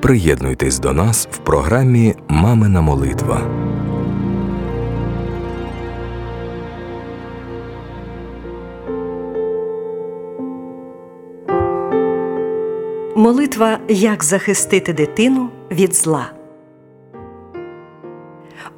Приєднуйтесь до нас в програмі Мамина молитва. Молитва Як захистити дитину від зла.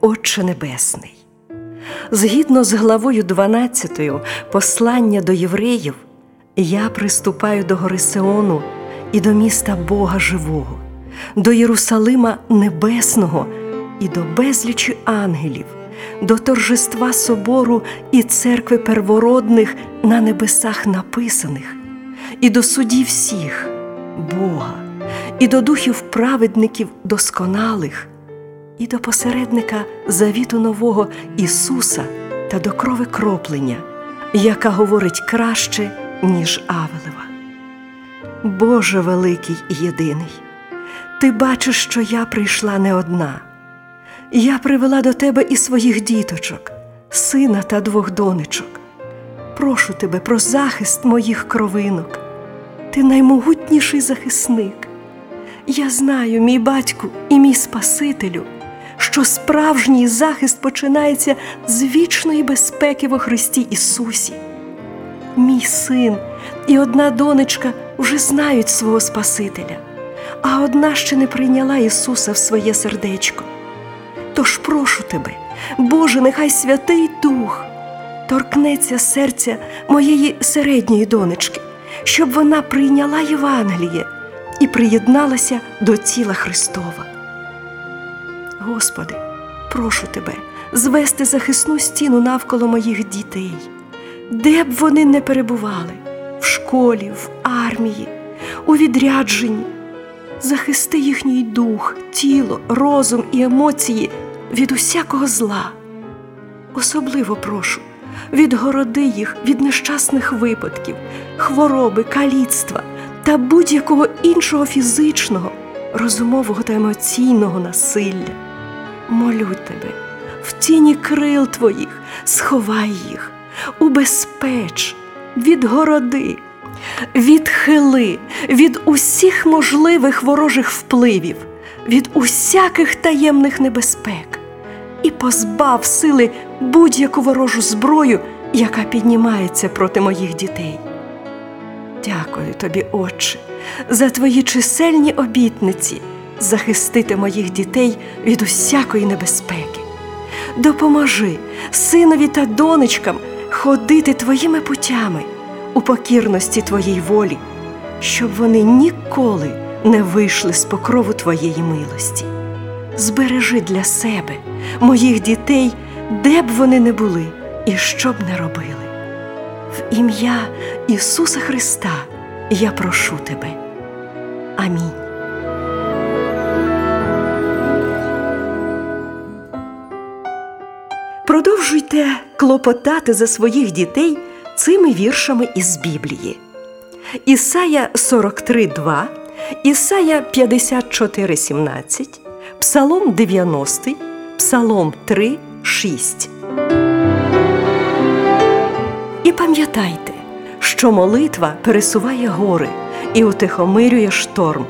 Отче Небесний. Згідно з главою 12 послання до євреїв, я приступаю до гори Сеону і до міста Бога Живого, до Єрусалима Небесного і до безлічі ангелів, до торжества собору і церкви первородних на небесах написаних, і до судів всіх. Бога, і до духів праведників досконалих, і до посередника завіту нового Ісуса та до крови кроплення, яка говорить краще, ніж Авелева. Боже великий і єдиний, ти бачиш, що я прийшла не одна. Я привела до тебе і своїх діточок, сина та двох донечок. Прошу тебе про захист моїх кровинок. Ти наймогутніший захисник. Я знаю, мій батьку і мій Спасителю, що справжній захист починається з вічної безпеки во Христі Ісусі. Мій син і одна донечка вже знають свого Спасителя, а одна ще не прийняла Ісуса в своє сердечко. Тож прошу тебе, Боже, нехай Святий Дух торкнеться серця моєї середньої донечки щоб вона прийняла Євангеліє і приєдналася до тіла Христова. Господи, прошу Тебе звести захисну стіну навколо моїх дітей, де б вони не перебували в школі, в армії, у відрядженні. Захисти їхній дух, тіло, розум і емоції від усякого зла. Особливо прошу відгороди їх від нещасних випадків, хвороби, каліцтва та будь-якого іншого фізичного, розумового та емоційного насилля. Молю тебе, в тіні крил твоїх сховай їх, убезпеч, відгороди, відхили від усіх можливих ворожих впливів, від усяких таємних небезпек і позбав сили будь-яку ворожу зброю, яка піднімається проти моїх дітей. Дякую тобі, Отче, за твої чисельні обітниці захистити моїх дітей від усякої небезпеки. Допоможи синові та донечкам ходити твоїми путями у покірності твоїй волі, щоб вони ніколи не вийшли з покрову твоєї милості. Збережи для себе моїх дітей, де б вони не були і що б не робили. В ім'я Ісуса Христа я прошу тебе. Амінь. Продовжуйте клопотати за своїх дітей цими віршами із Біблії. Ісая 43,2, Ісая 54,17, Псалом 90, Псалом 3, 6. І пам'ятайте, що молитва пересуває гори і утихомирює шторм.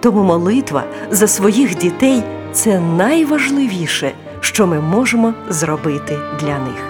Тому молитва за своїх дітей це найважливіше, що ми можемо зробити для них.